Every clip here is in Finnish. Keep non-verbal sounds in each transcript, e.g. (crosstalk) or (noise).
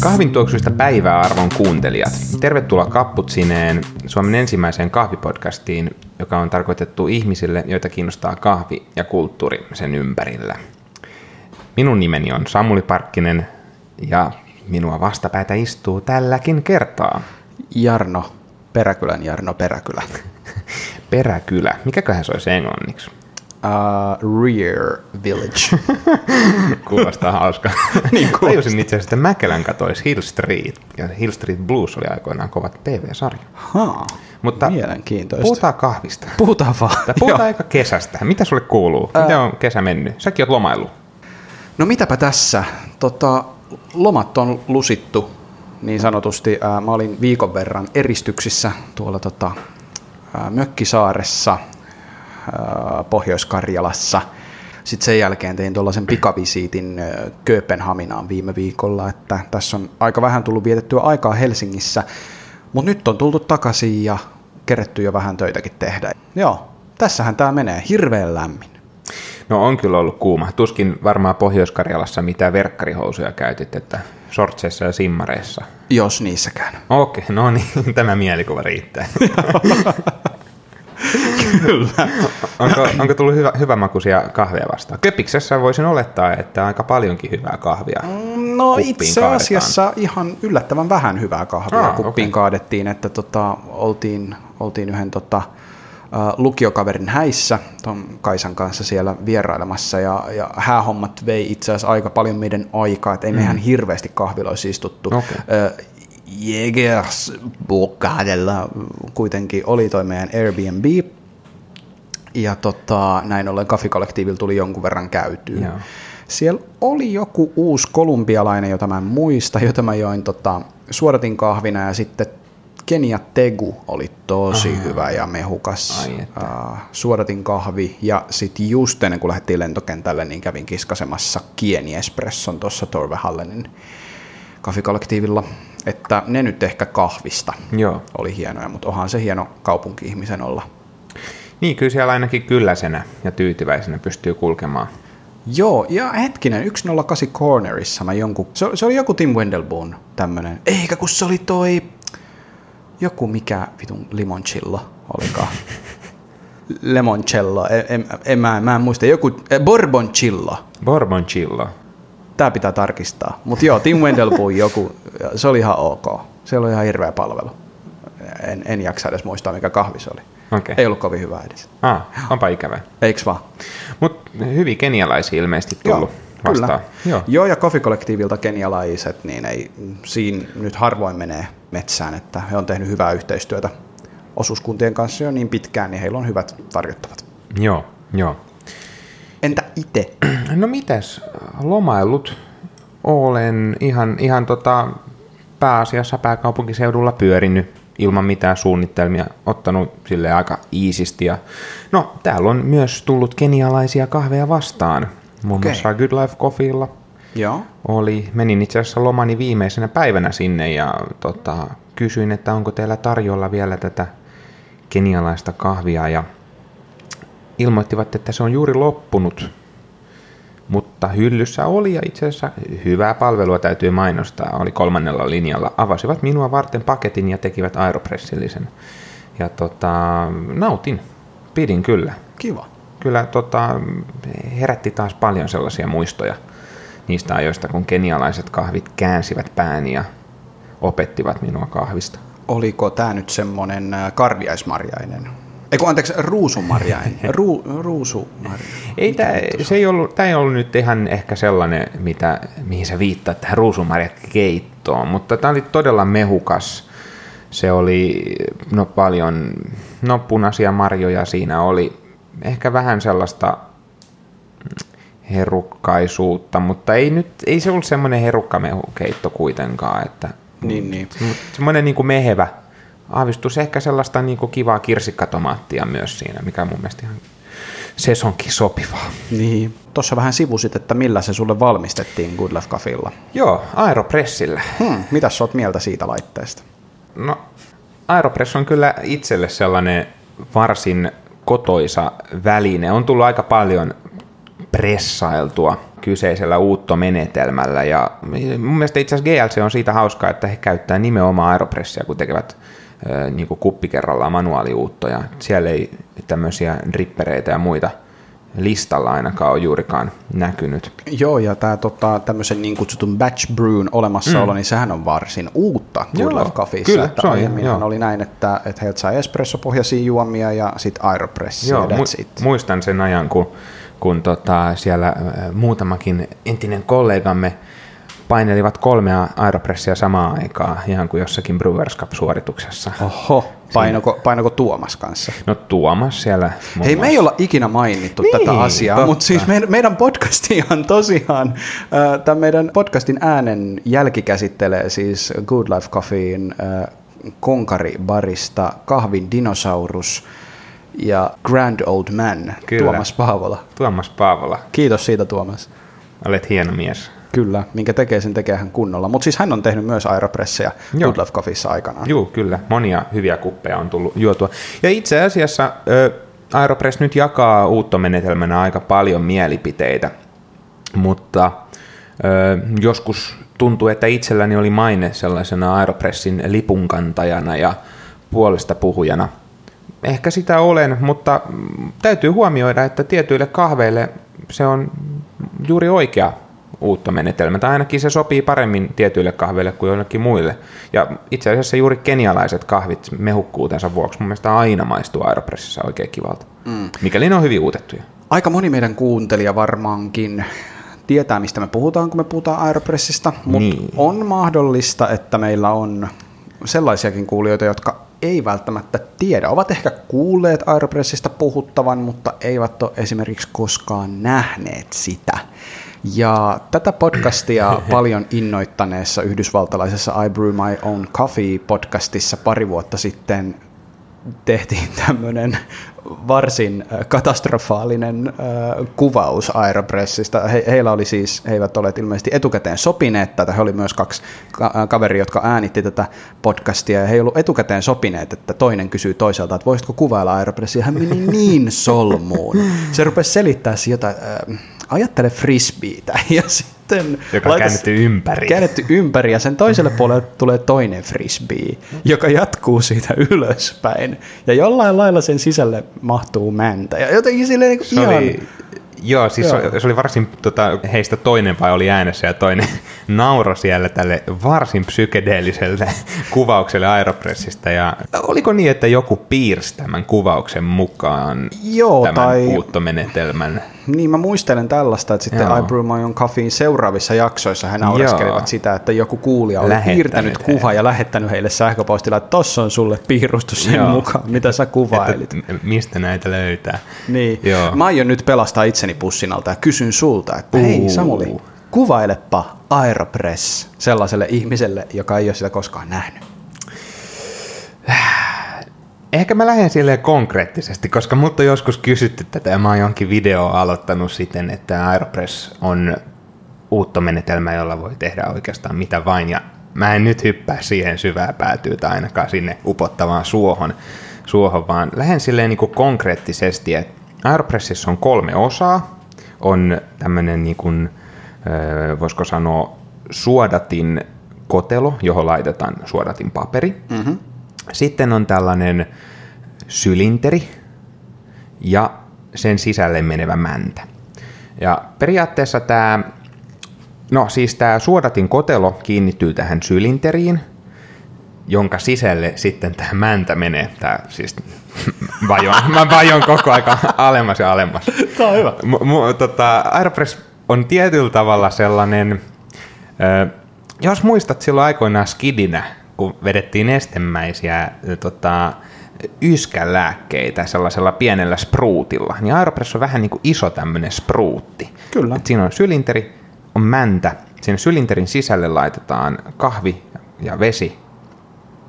Kahvintuoksuista päivää arvon kuuntelijat. Tervetuloa Kapputsineen, Suomen ensimmäiseen kahvipodcastiin, joka on tarkoitettu ihmisille, joita kiinnostaa kahvi ja kulttuuri sen ympärillä. Minun nimeni on Samuli Parkkinen ja minua vastapäätä istuu tälläkin kertaa. Jarno, Peräkylän Jarno Peräkylä. (laughs) Peräkylä. Mikäköhän se olisi englanniksi? Uh, rear Village. (laughs) Kuulostaa hauskaa. (laughs) niin Tajusin itse asiassa, että Mäkelän katoisi Hill Street, ja Hill Street Blues oli aikoinaan kovat TV-sarja. Ha, Mutta mielenkiintoista. puhutaan kahvista. Puhutaan vaan. Tai puhutaan aika kesästä. Mitä sulle kuuluu? Miten on kesä mennyt? Säkin oot lomaillut. No mitäpä tässä? Tota, lomat on lusittu niin sanotusti. Ää, mä olin viikon verran eristyksissä tuolla tota, ää, Mökkisaaressa ää, Pohjois-Karjalassa. Sitten sen jälkeen tein tuollaisen pikavisiitin Kööpenhaminaan viime viikolla, että tässä on aika vähän tullut vietettyä aikaa Helsingissä, mutta nyt on tultu takaisin ja keretty jo vähän töitäkin tehdä. Joo, tässähän tämä menee, hirveän lämmin. No on kyllä ollut kuuma. Tuskin varmaan Pohjois-Karjalassa mitään verkkarihousuja käytit, että sortseissa ja simmareissa. Jos niissäkään. Okei, no niin, (laughs) tämä mielikuva riittää. (laughs) Kyllä. onko, onko tullut hyvä, hyvämakuisia kahveja vastaan? Köpiksessä voisin olettaa, että aika paljonkin hyvää kahvia No itse kaadetaan. asiassa ihan yllättävän vähän hyvää kahvia Ah, kuppiin okei. kaadettiin, että tota, oltiin, oltiin yhden tota, lukiokaverin häissä ton Kaisan kanssa siellä vierailemassa ja, ja häähommat vei itse asiassa aika paljon meidän aikaa, että ei me ihan hirveästi kahviloissa istuttu. Mm. Ö, Jägersbokadella kuitenkin oli toi meidän Airbnb, ja tota, näin ollen Kaffikollektiivilla tuli jonkun verran käytyä. Joo. Siellä oli joku uusi kolumbialainen, jota mä en muista, jota mä join tota, suodatin kahvina ja sitten Kenia Tegu oli tosi Aha. hyvä ja mehukas uh, suodatin kahvi ja sitten just ennen kuin lähdettiin lentokentälle, niin kävin kiskasemassa Kieni Espresson tuossa Torve Hallenin kaffikollektiivilla, että ne nyt ehkä kahvista Joo. oli hienoja, mutta onhan se hieno kaupunki-ihmisen olla Niin, kyllä siellä ainakin kylläisenä ja tyytyväisenä pystyy kulkemaan. Joo, ja hetkinen, 108 Cornerissa mä jonkun, se, se oli joku Tim Wendelboon tämmönen, eikä kun se oli toi, joku mikä vitun limoncello olikaan. Lemoncello, en, en, en, mä, mä en muista, joku eh, Bourboncillo, Bourbon Chillo. tää pitää tarkistaa. Mutta joo, Tim Wendelboon joku, se oli ihan ok, se oli ihan hirveä palvelu. En, en jaksa edes muistaa, mikä kahvi se oli. Okei. Ei ollut kovin hyvä edes. Ah, onpa ikävä. Eiks vaan? Mutta hyvin kenialaisia ilmeisesti tullut vastaan. Kyllä. Joo, ja Kollektiivilta kenialaiset, niin ei, siinä nyt harvoin menee metsään, että he on tehnyt hyvää yhteistyötä osuuskuntien kanssa jo niin pitkään, niin heillä on hyvät tarjottavat. Joo, joo. Entä itse? No mitäs, lomaillut olen ihan, ihan tota, pääasiassa pääkaupunkiseudulla pyörinyt ilman mitään suunnitelmia, ottanut sille aika iisisti. Ja, no, täällä on myös tullut kenialaisia kahveja vastaan, muun Okei. muassa Good Life Coffeella. Joo. Oli, menin itse asiassa lomani viimeisenä päivänä sinne ja tota, kysyin, että onko teillä tarjolla vielä tätä kenialaista kahvia ja ilmoittivat, että se on juuri loppunut. Mutta hyllyssä oli ja itse asiassa hyvää palvelua täytyy mainostaa. Oli kolmannella linjalla. Avasivat minua varten paketin ja tekivät aeropressillisen. Ja tota, nautin. Pidin kyllä. Kiva. Kyllä tota, herätti taas paljon sellaisia muistoja niistä ajoista, kun kenialaiset kahvit käänsivät pääni ja opettivat minua kahvista. Oliko tämä nyt semmoinen äh, karviaismarjainen? Eiku, anteeksi, ruusumarjainen. (laughs) Ru, ruusumarjainen. Ei, tää, se ei ollut, tää ei ollut nyt ihan ehkä sellainen, mitä, mihin sä viittaat tähän ruusumarjakeittoon, mutta tämä oli todella mehukas. Se oli no paljon, no punaisia marjoja siinä oli, ehkä vähän sellaista herukkaisuutta, mutta ei nyt, ei se ollut semmoinen herukkamehukeitto kuitenkaan, että Niin, niin. semmoinen niin kuin mehevä aavistus, ehkä sellaista niin kuin kivaa kirsikkatomaattia myös siinä, mikä mun mielestä ihan sesonkin sopivaa. Niin. Tuossa vähän sivusit, että millä se sulle valmistettiin Good Life Cafilla. Joo, aeropressillä. Hmm, mitäs sä oot mieltä siitä laitteesta? No, Aeropress on kyllä itselle sellainen varsin kotoisa väline. On tullut aika paljon pressailtua kyseisellä uuttomenetelmällä ja mun mielestä itse asiassa GLC on siitä hauskaa, että he käyttää nimenomaan Aeropressia, kun tekevät niin kuin kuppi kerrallaan manuaaliuuttoja. Siellä ei tämmöisiä drippereitä ja muita listalla ainakaan ole juurikaan näkynyt. Joo, ja tämä tota, tämmöisen niin kutsutun batch brewn olemassaolo, mm. niin sehän on varsin uutta Good Life Coffeessa. Kyllä, että se on, oli näin, että, että heiltä sai espressopohjaisia juomia ja sitten Aeropress joo, mu- it. Muistan sen ajan, kun, kun tota, siellä muutamakin entinen kollegamme painelivat kolmea aeropressia samaan aikaan, ihan kuin jossakin Brewers Cup-suorituksessa. Oho, painoko, painoko Tuomas kanssa? No Tuomas siellä Hei, me ei olla ikinä mainittu niin, tätä asiaa, totta. mutta siis meidän, meidän podcastihan tosiaan, äh, tämän meidän podcastin äänen jälki käsittelee siis Good Life Coffeein äh, konkaribarista, kahvin dinosaurus, ja Grand Old Man, Kyllä. Tuomas Paavola. Tuomas Paavola. Kiitos siitä, Tuomas. Olet hieno mies. Kyllä, minkä tekee, sen tekee hän kunnolla. Mutta siis hän on tehnyt myös Aeropresseja Good Love Coffeessa aikanaan. Joo, kyllä. Monia hyviä kuppeja on tullut juotua. Ja itse asiassa Aeropress nyt jakaa uuttomenetelmänä aika paljon mielipiteitä, mutta äh, joskus tuntuu, että itselläni oli maine sellaisena Aeropressin lipunkantajana ja puolesta puhujana. Ehkä sitä olen, mutta täytyy huomioida, että tietyille kahveille se on juuri oikea uutta menetelmää, tai ainakin se sopii paremmin tietyille kahveille kuin joillekin muille. Ja itse asiassa juuri kenialaiset kahvit mehukkuutensa vuoksi mun mielestä aina maistuu Aeropressissa oikein kivalta, mm. mikäli ne on hyvin uutettuja. Aika moni meidän kuuntelija varmaankin tietää, mistä me puhutaan, kun me puhutaan Aeropressista, mutta niin. on mahdollista, että meillä on sellaisiakin kuulijoita, jotka ei välttämättä tiedä. Ovat ehkä kuulleet Aeropressista puhuttavan, mutta eivät ole esimerkiksi koskaan nähneet sitä. Ja tätä podcastia (laughs) paljon innoittaneessa yhdysvaltalaisessa I Brew My Own Coffee podcastissa pari vuotta sitten tehtiin tämmöinen varsin äh, katastrofaalinen äh, kuvaus Aeropressista. He, heillä oli siis, he eivät ole ilmeisesti etukäteen sopineet tätä, he oli myös kaksi ka- äh, kaveria, jotka äänitti tätä podcastia, ja he ei ollut etukäteen sopineet, että toinen kysyy toiselta, että voisitko kuvailla Aeropressia. Hän meni niin solmuun. Se rupesi selittää jotain, ajattele frisbeitä (laughs) ja sitten... Joka on käännetty ympäri. Käännetty ympäri ja sen toiselle puolelle tulee toinen frisbee, joka jatkuu siitä (laughs) ylöspäin. Ja jollain lailla sen sisälle mahtuu mäntä. Ja jotenkin silleen niin ihan... Oli Joo, siis Joo. Se, se oli varsin tota, heistä toinen vai oli äänessä ja toinen (laughs) nauro siellä tälle varsin psykedeelliselle kuvaukselle Aeropressista. Ja oliko niin, että joku piirsi tämän kuvauksen mukaan Joo, tämän tai... puuttomenetelmän? Niin, mä muistelen tällaista, että sitten Joo. I Brew My Own Coffeein seuraavissa jaksoissa hän naureskelivat sitä, että joku kuulija oli piirtänyt kuva ja lähettänyt heille sähköpostilla, että tossa on sulle piirustus sen Joo. mukaan, mitä sä kuvailit. Että mistä näitä löytää. Niin. Joo. Mä aion nyt pelastaa itseni pussin alta ja kysyn sulta, että hei Samuli, kuvailepa Aeropress sellaiselle ihmiselle, joka ei ole sitä koskaan nähnyt. Ehkä mä lähden silleen konkreettisesti, koska multa on joskus kysytty tätä ja mä oon jonkin video aloittanut siten, että Aeropress on uutta menetelmää, jolla voi tehdä oikeastaan mitä vain. Ja mä en nyt hyppää siihen syvää päätyä tai ainakaan sinne upottavaan suohon, suohon vaan lähden silleen niin kuin konkreettisesti, että Aeropressissa on kolme osaa. On tämmöinen, niin voisiko sanoa, suodatin kotelo, johon laitetaan suodatin paperi. Mm-hmm. Sitten on tällainen sylinteri ja sen sisälle menevä mäntä. Ja periaatteessa tämä, no siis tämä suodatin kotelo kiinnittyy tähän sylinteriin, jonka sisälle sitten tämä mäntä menee. Tämä siis (laughs) vajon, mä vajon koko aika alemmas ja alemmas. Tämä on hyvä. M- m- tota, Aeropress on tietyllä tavalla sellainen, ö, jos muistat silloin aikoinaan skidinä, kun vedettiin estemäisiä tota, yskälääkkeitä sellaisella pienellä spruutilla, niin Aeropress on vähän niin kuin iso tämmöinen spruutti. Kyllä. Et siinä on sylinteri, on mäntä, siinä sylinterin sisälle laitetaan kahvi ja vesi,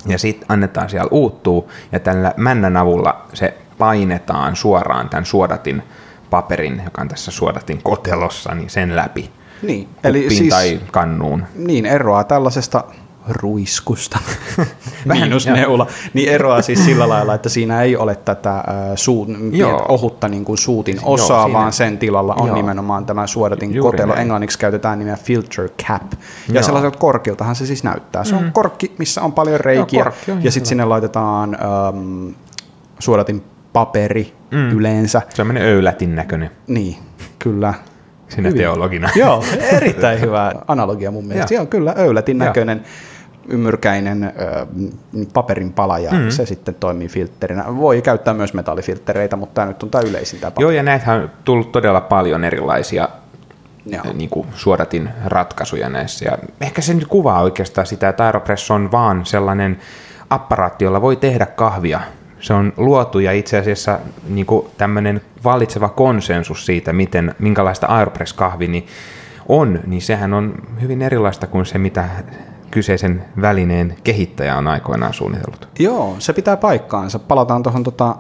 ja sitten annetaan siellä uuttuu, ja tällä männän avulla se painetaan suoraan tämän suodatin paperin, joka on tässä suodatin kotelossa, niin sen läpi. Niin, eli siis, tai kannuun. Niin, eroaa tällaisesta ruiskusta, (laughs) miinus neula, niin eroaa siis sillä lailla, että siinä ei ole tätä äh, suut, ohutta niin kuin suutin osaa, Joo, vaan sen tilalla on Joo. nimenomaan tämä suodatin Juuri kotelo. Näin. Englanniksi käytetään nimeä filter cap. Ja Joo. sellaiselta korkiltahan se siis näyttää. Se on mm. korkki, missä on paljon reikiä, Joo, ja sitten sinne laitetaan ähm, suodatin paperi mm. yleensä. Sellainen öylätin näköinen. Niin, kyllä. Sinä Hyvin. teologina. Joo, (laughs) erittäin hyvä analogia mun mielestä. Se on kyllä öylätin näköinen ymmyrkäinen ö, paperin pala ja mm. se sitten toimii filtterinä. Voi käyttää myös metallifilttereitä, mutta tämä nyt on tämä yleisin tapa. Joo, ja näitä on tullut todella paljon erilaisia Niin kuin suodatin ratkaisuja näissä. Ja ehkä se nyt kuvaa oikeastaan sitä, että Aeropress on vaan sellainen apparaatti, jolla voi tehdä kahvia se on luotu ja itse asiassa niin tämmöinen vallitseva konsensus siitä, miten, minkälaista Aeropress-kahvi niin on, niin sehän on hyvin erilaista kuin se, mitä kyseisen välineen kehittäjä on aikoinaan suunnitellut. Joo, se pitää paikkaansa. Palataan tuohon tota,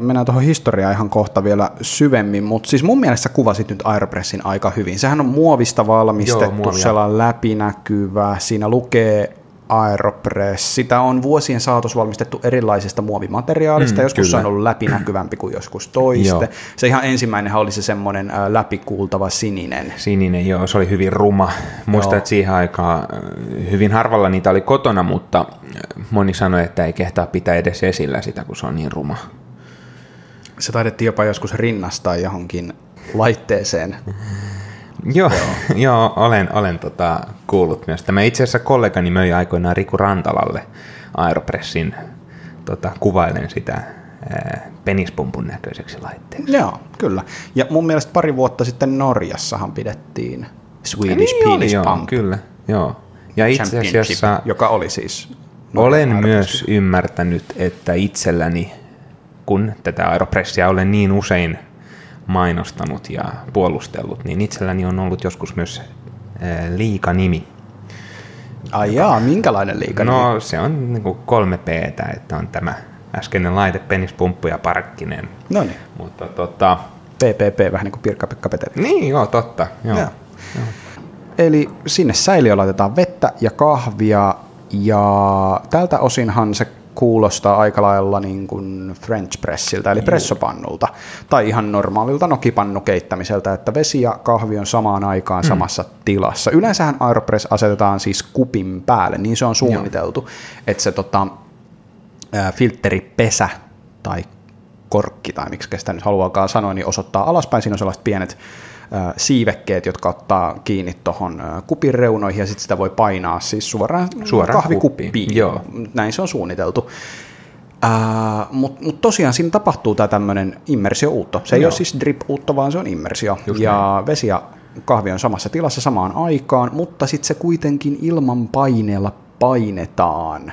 mennään tuohon historiaan ihan kohta vielä syvemmin, mutta siis mun mielestä kuvasit nyt Aeropressin aika hyvin. Sehän on muovista valmistettu, Joo, sellainen läpinäkyvä, siinä lukee Aeropress. Sitä on vuosien saatossa valmistettu erilaisista muovimateriaalista. Mm, joskus kyllä. se on ollut läpinäkyvämpi kuin joskus toiste. Joo. Se ihan ensimmäinen oli se semmoinen läpikuultava sininen. Sininen, joo. Se oli hyvin ruma. Muistan, että siihen aikaan hyvin harvalla niitä oli kotona, mutta moni sanoi, että ei kehtaa pitää edes esillä sitä, kun se on niin ruma. Se taidettiin jopa joskus rinnastaa johonkin laitteeseen. (laughs) (laughs) Joo, joo. joo olen, olen tota, kuullut myös. Tämä itse asiassa kollegani möi aikoinaan Riku Rantalalle Aeropressin, tota, kuvailen sitä penispumpun näköiseksi laitteeksi. Joo, kyllä. Ja mun mielestä pari vuotta sitten Norjassahan pidettiin Swedish niin Penis oli, Pump. Joo, kyllä, joo. Ja itse asiassa... Joka oli siis... Olen myös ymmärtänyt, että itselläni, kun tätä Aeropressia olen niin usein mainostanut ja puolustellut, niin itselläni on ollut joskus myös liikanimi. Ai jaa, minkälainen liikanimi? No se on niin kuin kolme p että on tämä äskeinen laite, penispumppu ja parkkinen. No niin. Mutta tota... PPP, vähän niin kuin Pirkka-Pekka Peteri. Niin, joo, totta. Joo. Joo. Joo. Eli sinne säiliö laitetaan vettä ja kahvia, ja tältä osinhan se kuulostaa aika lailla niin kuin French pressiltä, eli pressopannulta, tai ihan normaalilta nokipannukeittämiseltä, että vesi ja kahvi on samaan aikaan mm. samassa tilassa. Yleensähän Aeropress asetetaan siis kupin päälle, niin se on suunniteltu, Joo. että se tota, filteripesä tai korkki, tai miksi sitä nyt haluaakaan sanoa, niin osoittaa alaspäin. Siinä on sellaiset pienet siivekkeet, jotka ottaa kiinni tuohon kupin reunoihin ja sitten sitä voi painaa siis suoraan, suoraan kahvikuppiin. Joo. Näin se on suunniteltu. Uh, Mutta mut tosiaan siinä tapahtuu tämä tämmöinen immersio-uutto. Se ei Joo. ole siis drip-uutto, vaan se on immersio. Just ja näin. vesi ja kahvi on samassa tilassa samaan aikaan, mutta sitten se kuitenkin ilman paineella painetaan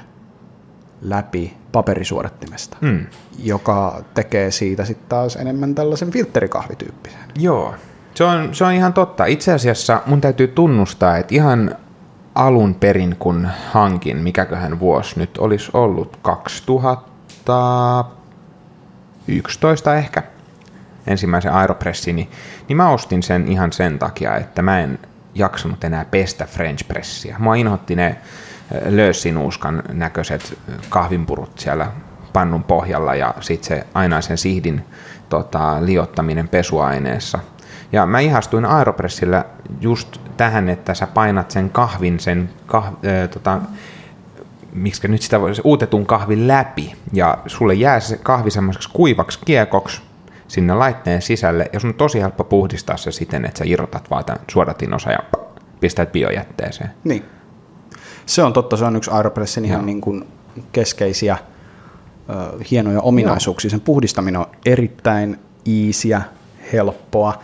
läpi paperisuodattimesta, mm. joka tekee siitä sitten taas enemmän tällaisen filtterikahvityyppisen. Joo, se on, se on ihan totta. Itse asiassa mun täytyy tunnustaa, että ihan alun perin kun hankin, mikäköhän vuosi nyt olisi ollut, 2011 ehkä, ensimmäisen Aeropressini, niin mä ostin sen ihan sen takia, että mä en jaksanut enää pestä French Pressia. Mua inhotti ne löyssinuuskan näköiset kahvinpurut siellä pannun pohjalla ja sitten se aina sen sihdin tota, liottaminen pesuaineessa – ja mä ihastuin Aeropressillä just tähän, että sä painat sen kahvin, sen kah, äh, tota, miksi nyt sitä voisi, uutetun kahvin läpi, ja sulle jää se kahvi semmoiseksi kuivaksi kiekoksi sinne laitteen sisälle, ja sun on tosi helppo puhdistaa se siten, että sä irrotat vaan tämän suodatin osa ja pistät biojätteeseen. Niin. Se on totta, se on yksi Aeropressin ihan niin kuin keskeisiä ö, hienoja ominaisuuksia. Sen puhdistaminen on erittäin iisiä, helppoa.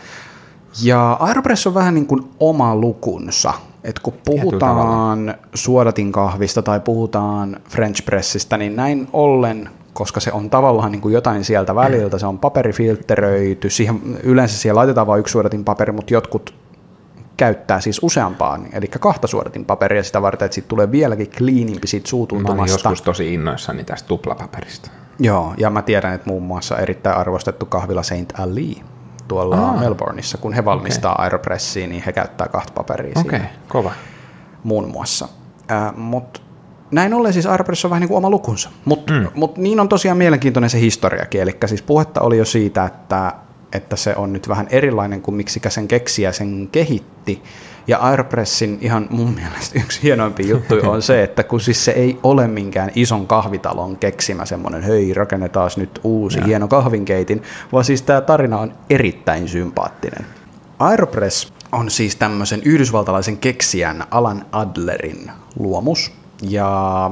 Ja Aeropress on vähän niin kuin oma lukunsa. Et kun puhutaan suodatin kahvista tai puhutaan French pressistä, niin näin ollen, koska se on tavallaan niin kuin jotain sieltä väliltä, se on paperifilteröity, siihen, yleensä siihen laitetaan vain yksi suodatin paperi, mutta jotkut käyttää siis useampaa, eli kahta suodatin paperia sitä varten, että siitä tulee vieläkin kliinimpi siitä suutuntumasta. Mä olin joskus tosi innoissani tästä tuplapaperista. Joo, ja mä tiedän, että muun muassa erittäin arvostettu kahvila Saint Ali tuolla Aa. Melbourneissa, kun he valmistaa okay. Aeropressia, niin he käyttää kahta paperia Okei, okay. kova. Muun muassa. Äh, Mutta näin ollen siis Aeropress on vähän niin kuin oma lukunsa. Mutta mm. mut niin on tosiaan mielenkiintoinen se historiakin. Eli siis puhetta oli jo siitä, että, että se on nyt vähän erilainen kuin miksikä sen keksiä sen kehitti. Ja Aeropressin ihan mun mielestä yksi hienoimpi juttu on se, että kun siis se ei ole minkään ison kahvitalon keksimä semmoinen, hei rakennetaan nyt uusi ja. hieno kahvinkeitin, vaan siis tämä tarina on erittäin sympaattinen. Aeropress on siis tämmöisen yhdysvaltalaisen keksijän Alan Adlerin luomus. Ja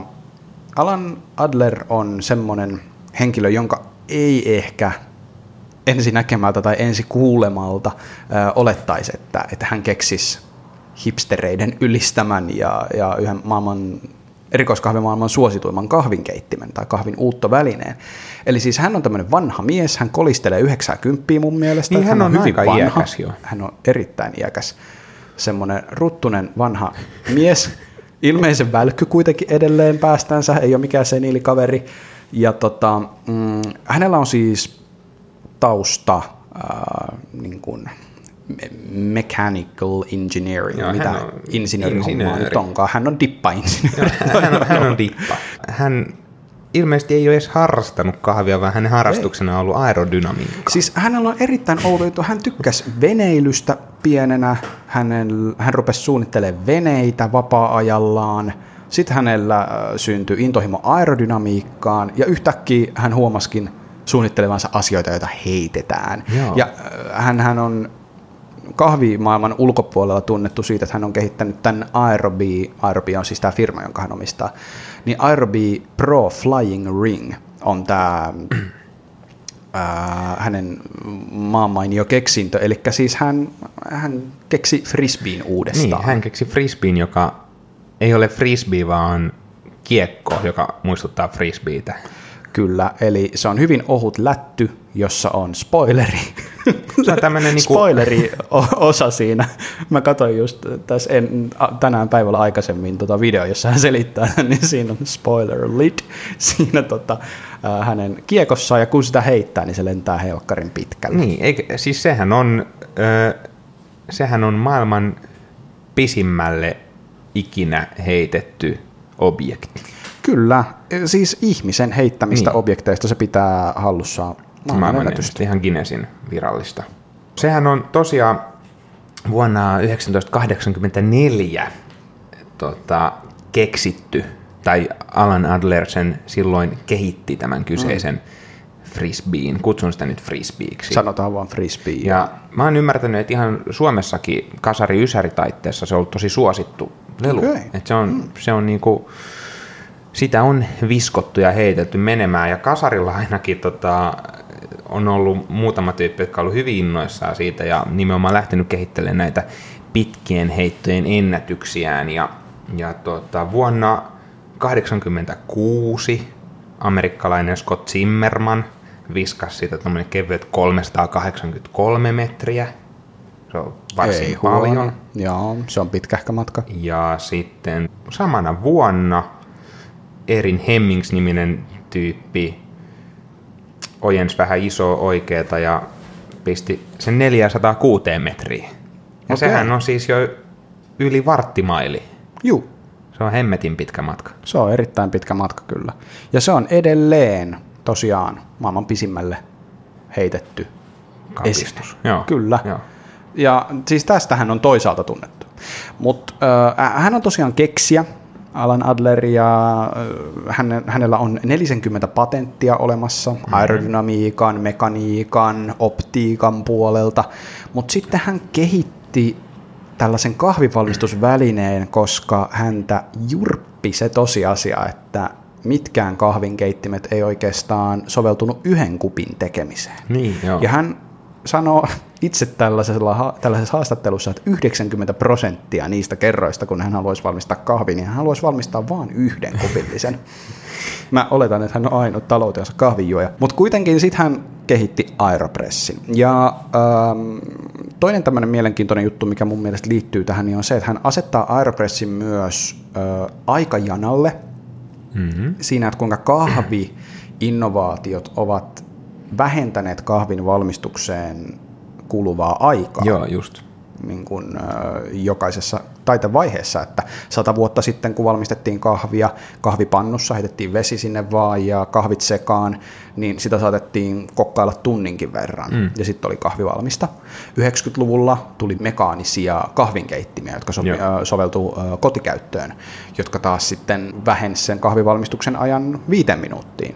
Alan Adler on semmoinen henkilö, jonka ei ehkä ensi näkemältä tai ensi kuulemalta ö, olettaisi, että, että hän keksisi hipstereiden ylistämän ja, ja yhden maailman erikoiskahvimaailman suosituimman kahvinkeittimen tai kahvin uuttovälineen. Eli siis hän on tämmöinen vanha mies, hän kolistelee 90 mun mielestä. Niin hän, hän on, on hyvin aika vanha. iäkäs jo. Hän on erittäin iäkäs. Semmoinen ruttunen vanha mies. Ilmeisen välkky kuitenkin edelleen päästänsä, ei ole mikään seniilikaveri. Ja tota, mm, hänellä on siis tausta äh, niin kuin, mechanical engineering, Joo, mitä insinöörihommaa nyt onkaan. Hän on dippa-insinööri. hän, on, hän on dippa. Hän ilmeisesti ei ole edes harrastanut kahvia, vaan hänen harrastuksena on ollut aerodynamiikka. Siis hänellä on erittäin outo juttu. Hän tykkäsi veneilystä pienenä. Hänen, hän rupesi suunnittelemaan veneitä vapaa-ajallaan. Sitten hänellä äh, syntyi intohimo aerodynamiikkaan ja yhtäkkiä hän huomaskin suunnittelevansa asioita, joita heitetään. Joo. Ja äh, hän, hän on kahvimaailman ulkopuolella tunnettu siitä, että hän on kehittänyt tämän Aerobi, Aerobi on siis tämä firma, jonka hän omistaa, niin Aerobi Pro Flying Ring on tämä (clears throat) ää, hänen maanmainio keksintö, eli siis hän, hän keksi frisbeen uudestaan. Niin, hän keksi frisbeen, joka ei ole frisbee, vaan kiekko, joka muistuttaa frisbeitä. Kyllä, eli se on hyvin ohut lätty, jossa on spoileri. Se on tämmöinen niinku... spoileri-osa siinä. Mä katsoin just tässä en, tänään päivällä aikaisemmin tota video, jossa hän selittää, (laughs) niin siinä on spoiler lit siinä tota, hänen kiekossa, ja kun sitä heittää, niin se lentää helkkarin pitkälle. Niin, eikä, siis sehän on, äh, sehän on maailman pisimmälle ikinä heitetty objekti. Kyllä, siis ihmisen heittämistä niin. objekteista se pitää hallussaan maailmanennätystä. Ihan Guinnessin virallista. Sehän on tosiaan vuonna 1984 tota, keksitty, tai Alan Adler sen silloin kehitti tämän kyseisen mm. frisbeen. Kutsun sitä nyt frisbeeksi. Sanotaan vaan frisbee. Ja mä oon ymmärtänyt, että ihan Suomessakin kasari ysäri-taitteessa se on ollut tosi suosittu lelu. Okay. Että se on, mm. se on niinku, sitä on viskottu ja heitetty menemään, ja kasarilla ainakin tota, on ollut muutama tyyppi, jotka on ollut hyvin innoissaan siitä, ja nimenomaan lähtenyt kehittelemään näitä pitkien heittojen ennätyksiään, ja, ja tota, vuonna 1986 amerikkalainen Scott Zimmerman viskasi siitä tuommoinen kevyet 383 metriä. Se on varsin Ei paljon. Huono. Joo, se on pitkähkä matka. Ja sitten samana vuonna Erin Hemmings-niminen tyyppi ojens vähän iso oikeeta ja pisti sen 406 metriä. Ja okay. sehän on siis jo yli varttimaili. Juu. Se on hemmetin pitkä matka. Se on erittäin pitkä matka kyllä. Ja se on edelleen tosiaan maailman pisimmälle heitetty Kapistus. Joo. Kyllä. Joo. Ja siis tästähän on toisaalta tunnettu. Mutta äh, hän on tosiaan keksiä, Alan Adler ja häne, hänellä on 40 patenttia olemassa mm-hmm. aerodynamiikan, mekaniikan, optiikan puolelta, mutta sitten hän kehitti tällaisen kahvivalmistusvälineen, koska häntä jurppi se tosiasia, että mitkään kahvinkeittimet ei oikeastaan soveltunut yhden kupin tekemiseen. Niin, joo. Ja hän sanoo itse tällaisella, tällaisessa haastattelussa, että 90 prosenttia niistä kerroista, kun hän haluaisi valmistaa kahvin, niin hän haluaisi valmistaa vain yhden kopillisen. Mä oletan, että hän on ainut taloutensa kahvinjuoja. Mutta kuitenkin sitten hän kehitti Aeropressin. Ja ähm, toinen tämmöinen mielenkiintoinen juttu, mikä mun mielestä liittyy tähän, niin on se, että hän asettaa Aeropressin myös äh, aikajanalle mm-hmm. siinä, että kuinka kahvi-innovaatiot ovat vähentäneet kahvin valmistukseen kuluvaa aikaa. Joo, just. niin kuin, jokaisessa taitevaiheessa, että sata vuotta sitten kun valmistettiin kahvia, kahvipannussa heitettiin vesi sinne vaan ja kahvit sekaan, niin sitä saatettiin kokkailla tunninkin verran mm. ja sitten oli kahvi valmista. 90-luvulla tuli mekaanisia kahvinkeittimiä, jotka so- soveltuu kotikäyttöön, jotka taas sitten vähensi sen kahvivalmistuksen ajan viiteen minuuttiin.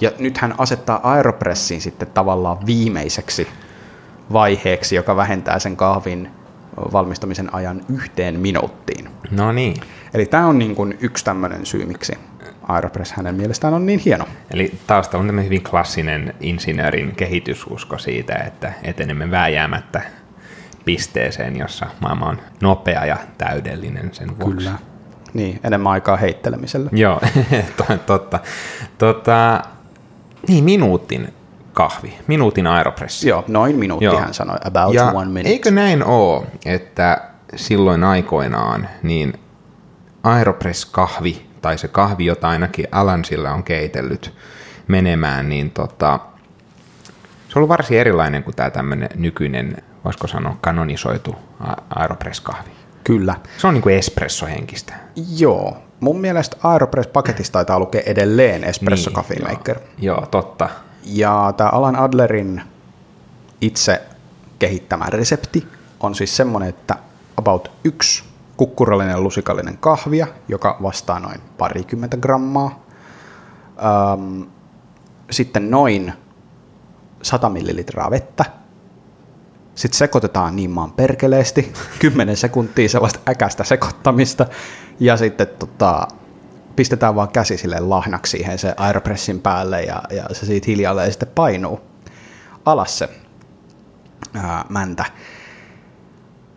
Ja nyt hän asettaa aeropressiin sitten tavallaan viimeiseksi vaiheeksi, joka vähentää sen kahvin valmistamisen ajan yhteen minuuttiin. No niin. Eli tämä on niin kuin yksi tämmöinen syy, miksi Aeropress hänen mielestään on niin hieno. Eli taustalla on tämmöinen hyvin klassinen insinöörin kehitysusko siitä, että etenemme vääjäämättä pisteeseen, jossa maailma on nopea ja täydellinen sen vuoksi. Kyllä. Niin, enemmän aikaa heittelemiselle. Joo, (laughs) totta. Tota, niin, minuutin kahvi, minuutin aeropressi. Joo, noin minuutti Joo. hän sanoi, about ja one minute. Eikö näin ole, että silloin aikoinaan niin aeropress-kahvi, tai se kahvi, jota ainakin Alan sillä on keitellyt menemään, niin tota, se on ollut varsin erilainen kuin tämä tämmöinen nykyinen, voisiko sanoa, kanonisoitu aeropress-kahvi. Kyllä. Se on niin kuin espresso-henkistä. Joo. Mun mielestä Aeropress-paketissa taitaa lukea edelleen Espresso niin, Coffee Maker. Joo, joo, totta. Ja tämä Alan Adlerin itse kehittämä resepti on siis semmoinen, että about yksi kukkurallinen lusikallinen kahvia, joka vastaa noin parikymmentä grammaa. Ähm, sitten noin 100 millilitraa vettä. Sitten sekoitetaan niin maan perkeleesti, (laughs) 10 sekuntia sellaista äkästä sekoittamista. Ja sitten tota, pistetään vaan käsi sille lahnaksi siihen se aeropressin päälle ja, ja se siitä hiljalleen sitten painuu alas se ää, mäntä.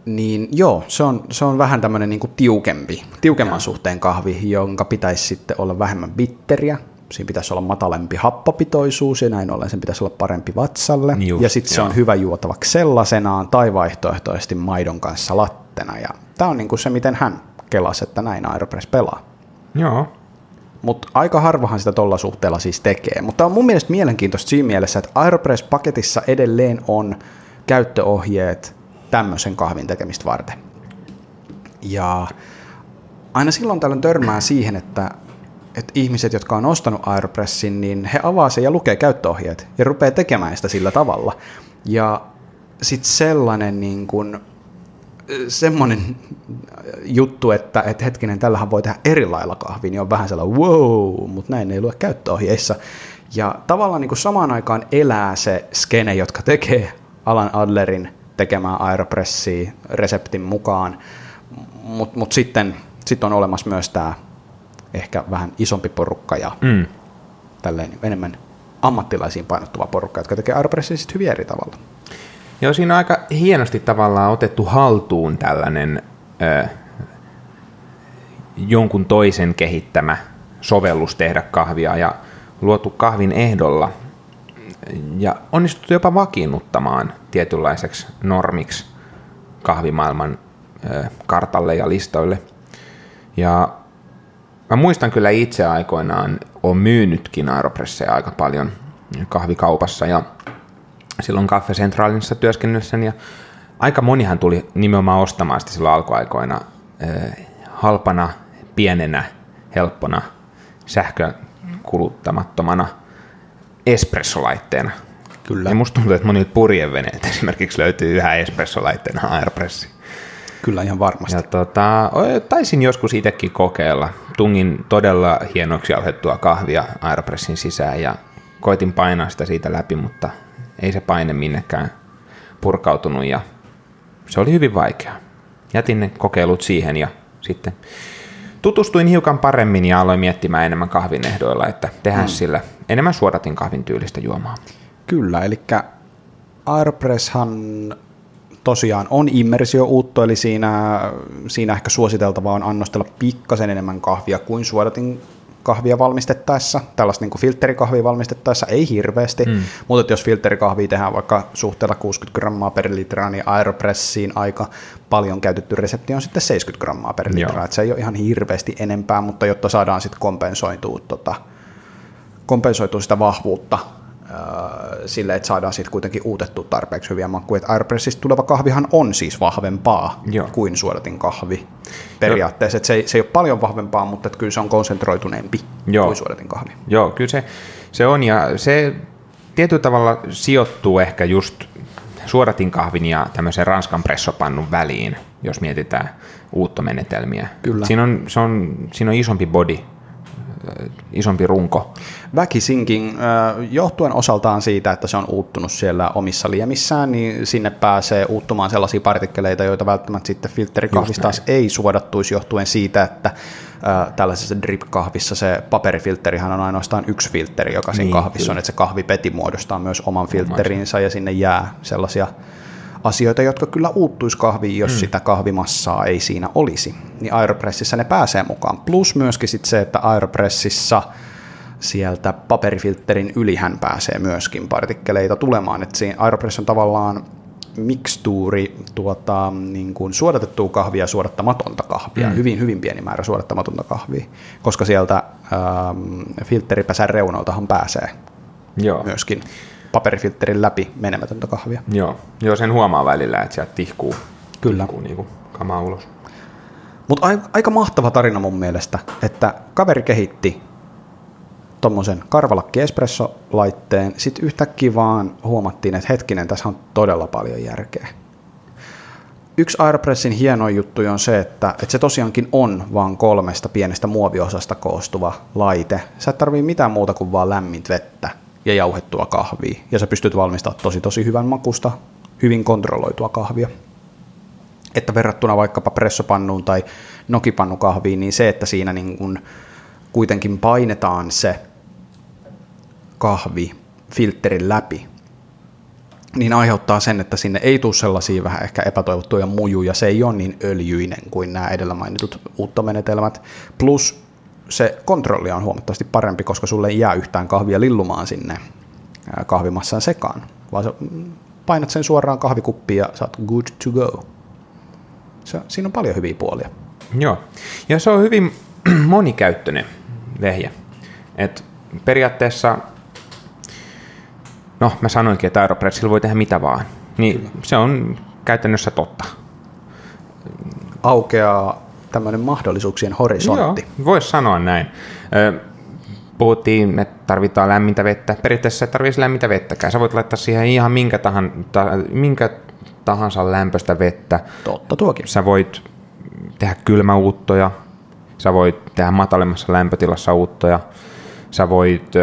Niin joo, se on, se on vähän tämmöinen niin tiukempi, tiukemman ja. suhteen kahvi, jonka pitäisi sitten olla vähemmän bitteriä. Siinä pitäisi olla matalempi happopitoisuus ja näin ollen sen pitäisi olla parempi vatsalle. Just, ja sitten se on hyvä juotavaksi sellaisenaan tai vaihtoehtoisesti maidon kanssa lattena. Ja tämä on niin kuin se, miten hän kelasi, että näin Aeropress pelaa. Joo. Mutta aika harvahan sitä tuolla suhteella siis tekee. Mutta on mun mielestä mielenkiintoista siinä mielessä, että Aeropress-paketissa edelleen on käyttöohjeet tämmöisen kahvin tekemistä varten. Ja aina silloin tällöin törmää siihen, että, että ihmiset, jotka on ostanut Aeropressin, niin he avaa sen ja lukee käyttöohjeet ja rupeaa tekemään sitä sillä tavalla. Ja sitten sellainen niin kun, semmoinen juttu, että, että hetkinen, tällähän voi tehdä eri lailla kahvi, niin on vähän sellainen wow, mutta näin ei lue käyttöohjeissa. Ja tavallaan niin kuin samaan aikaan elää se skene, jotka tekee Alan Adlerin tekemään Aeropressia reseptin mukaan, mutta mut sitten sit on olemassa myös tämä ehkä vähän isompi porukka ja mm. tälleen enemmän ammattilaisiin painottuva porukka, jotka tekee Aeropressia sitten hyvin eri tavalla. Joo, siinä on aika hienosti tavallaan otettu haltuun tällainen ö, jonkun toisen kehittämä sovellus tehdä kahvia ja luotu kahvin ehdolla ja onnistuttu jopa vakiinnuttamaan tietynlaiseksi normiksi kahvimaailman ö, kartalle ja listoille. Ja mä muistan kyllä itse aikoinaan, on myynytkin aeropresseja aika paljon kahvikaupassa ja silloin Cafe Centralissa työskennellessäni ja aika monihan tuli nimenomaan ostamaan sitä silloin alkuaikoina äh, halpana, pienenä, helppona, sähköä kuluttamattomana espressolaitteena. Kyllä. Ja musta tuntuu, että monilta purjeveneet (laughs) esimerkiksi löytyy yhä espressolaitteena Aeropressi. Kyllä ihan varmasti. Ja tota, taisin joskus itsekin kokeilla. Tungin todella hienoksi jauhettua kahvia Aeropressin sisään ja koitin painaa sitä siitä läpi, mutta ei se paine minnekään purkautunut ja se oli hyvin vaikea. Jätin ne kokeilut siihen ja sitten tutustuin hiukan paremmin ja aloin miettimään enemmän kahvin ehdoilla, että tehdään hmm. sillä enemmän suodatin kahvin tyylistä juomaa. Kyllä, eli Aeropresshan tosiaan on uutto, eli siinä, siinä ehkä suositeltavaa on annostella pikkasen enemmän kahvia kuin suodatin kahvia valmistettaessa, tällaista niin kuin filterikahvia valmistettaessa, ei hirveästi, mm. mutta jos filterikahvia tehdään vaikka suhteella 60 grammaa per litra, niin Aeropressiin aika paljon käytetty resepti on sitten 70 grammaa per litra, että se ei ole ihan hirveästi enempää, mutta jotta saadaan sitten kompensoitua, tota, kompensoitua sitä vahvuutta sille, että saadaan sitten kuitenkin uutettu tarpeeksi hyviä makuja. Aeropressista tuleva kahvihan on siis vahvempaa Joo. kuin suodatin kahvi periaatteessa. Että se, ei, se ei ole paljon vahvempaa, mutta että kyllä se on konsentroituneempi Joo. kuin suodatin kahvi. Joo, kyllä se, se on ja se tietyllä tavalla sijoittuu ehkä just suodatin kahvin ja tämmöisen ranskan pressopannun väliin, jos mietitään uuttomenetelmiä. Kyllä. Siinä on, se on, siinä on isompi body, isompi runko. Väkisinkin, äh, johtuen osaltaan siitä, että se on uuttunut siellä omissa liemissään, niin sinne pääsee uuttumaan sellaisia partikkeleita, joita välttämättä sitten filterikahvissa taas ei suodattuisi johtuen siitä, että äh, tällaisessa drip-kahvissa se paperifilterihan on ainoastaan yksi filteri, joka siinä Niin, kahvissa kyllä. on, että se kahvipeti muodostaa myös oman filterinsä ja sinne jää sellaisia asioita, jotka kyllä uuttuisi kahviin, jos mm. sitä kahvimassaa ei siinä olisi. Niin Aeropressissa ne pääsee mukaan. Plus myöskin sit se, että Aeropressissa sieltä paperifilterin ylihän pääsee myöskin partikkeleita tulemaan. Et siinä Aeropress on tavallaan mikstuuri tuota, niin kuin suodatettua kahvia ja suodattamatonta kahvia, mm. hyvin, hyvin pieni määrä suodattamatonta kahvia, koska sieltä ähm, filtteripesän reunaltahan pääsee Joo. myöskin paperifilterin läpi menemätöntä kahvia. Joo. Joo, sen huomaa välillä, että sieltä tihkuu, Kyllä. tihkuu niin kuin kamaa ulos. Mutta aika mahtava tarina mun mielestä, että kaveri kehitti tuommoisen karvalakki espresso-laitteen, sitten yhtäkkiä vaan huomattiin, että hetkinen, tässä on todella paljon järkeä. Yksi Aeropressin hieno juttu on se, että, että se tosiaankin on vaan kolmesta pienestä muoviosasta koostuva laite. Sä et tarvii mitään muuta kuin vaan lämmintä vettä ja jauhettua kahvia. Ja sä pystyt valmistamaan tosi tosi hyvän makusta, hyvin kontrolloitua kahvia. Että verrattuna vaikkapa pressopannuun tai nokipannukahviin, niin se, että siinä niin kuin kuitenkin painetaan se kahvi filterin läpi, niin aiheuttaa sen, että sinne ei tule sellaisia vähän ehkä epätoivottuja mujuja, se ei ole niin öljyinen kuin nämä edellä mainitut uuttomenetelmät, plus se kontrolli on huomattavasti parempi, koska sulle ei jää yhtään kahvia lillumaan sinne kahvimassaan sekaan, vaan sä painat sen suoraan kahvikuppiin ja saat good to go. Se, siinä on paljon hyviä puolia. Joo. Ja se on hyvin (clears throat) monikäyttöinen vehje. Et periaatteessa, no mä sanoinkin, että Aeropressilla voi tehdä mitä vaan. Niin se on käytännössä totta. Aukeaa tämmöinen mahdollisuuksien horisontti. Joo, voisi sanoa näin. Puhuttiin, että tarvitaan lämmintä vettä. Periaatteessa et tarvitsisi lämmintä vettäkään. Sä voit laittaa siihen ihan minkä, tahan, ta, minkä tahansa lämpöistä vettä. Totta tuokin. Sä voit tehdä kylmäuuttoja, sä voit tehdä matalemmassa lämpötilassa uuttoja, sä voit ö,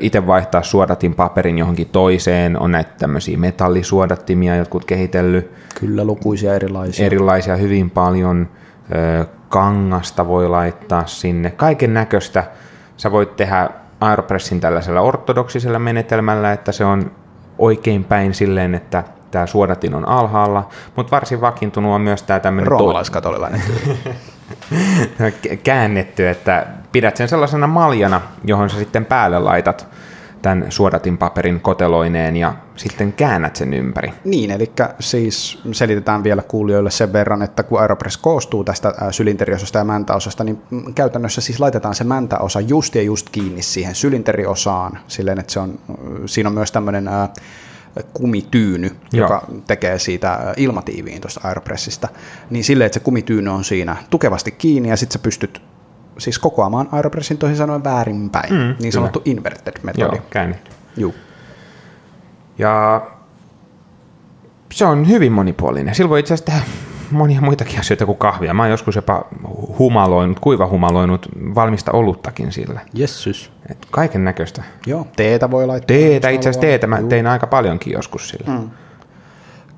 itse vaihtaa suodatin paperin johonkin toiseen, on näitä tämmöisiä metallisuodattimia jotkut kehitellyt, Kyllä lukuisia erilaisia. erilaisia hyvin paljon, kangasta voi laittaa sinne, kaiken näköistä. Sä voit tehdä Aeropressin tällaisella ortodoksisella menetelmällä, että se on oikein päin silleen, että tämä suodatin on alhaalla, mutta varsin vakiintunut on myös tämä tämmöinen Roomalaiskatolilainen. (laughs) käännetty, että pidät sen sellaisena maljana, johon sä sitten päälle laitat tämän suodatin paperin koteloineen ja sitten käännät sen ympäri. niin, eli siis selitetään vielä kuulijoille sen verran, että kun Aeropress koostuu tästä sylinteriosasta ja mäntäosasta, niin käytännössä siis laitetaan se mäntäosa just ja just kiinni siihen sylinteriosaan, silleen, että se on, siinä on myös tämmöinen kumityyny, Joo. joka tekee siitä ilmatiiviin tuosta Aeropressista, niin silleen, että se kumityyny on siinä tukevasti kiinni ja sitten sä pystyt siis kokoamaan Aeropressin toisin sanoen väärinpäin, Mm, niin kyllä. sanottu inverted metodi. Joo, käännetty. Juu. Ja se on hyvin monipuolinen. Sillä voi itse asiassa tehdä monia muitakin asioita kuin kahvia. Mä oon joskus jopa humaloinut, kuiva humaloinut valmista oluttakin sillä. Jessus. Kaiken näköistä. Joo, teetä voi laittaa. Teetä, itse asiassa teetä mä tein aika paljonkin joskus sillä. Mm.